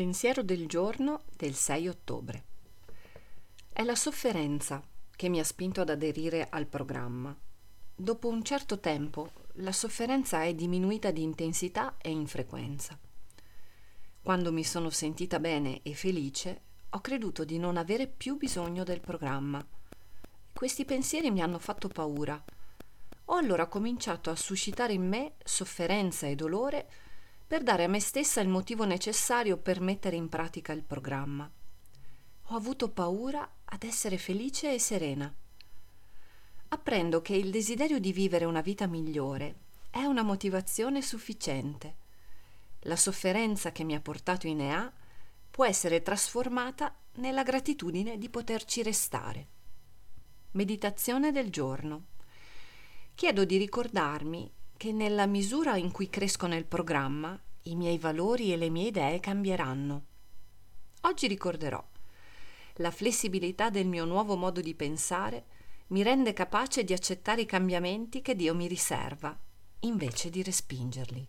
Pensiero del giorno del 6 ottobre. È la sofferenza che mi ha spinto ad aderire al programma. Dopo un certo tempo la sofferenza è diminuita di intensità e in frequenza. Quando mi sono sentita bene e felice, ho creduto di non avere più bisogno del programma. Questi pensieri mi hanno fatto paura. Ho allora cominciato a suscitare in me sofferenza e dolore per dare a me stessa il motivo necessario per mettere in pratica il programma. Ho avuto paura ad essere felice e serena. Apprendo che il desiderio di vivere una vita migliore è una motivazione sufficiente. La sofferenza che mi ha portato in EA può essere trasformata nella gratitudine di poterci restare. Meditazione del giorno. Chiedo di ricordarmi che nella misura in cui cresco nel programma, i miei valori e le mie idee cambieranno. Oggi ricorderò. La flessibilità del mio nuovo modo di pensare mi rende capace di accettare i cambiamenti che Dio mi riserva, invece di respingerli.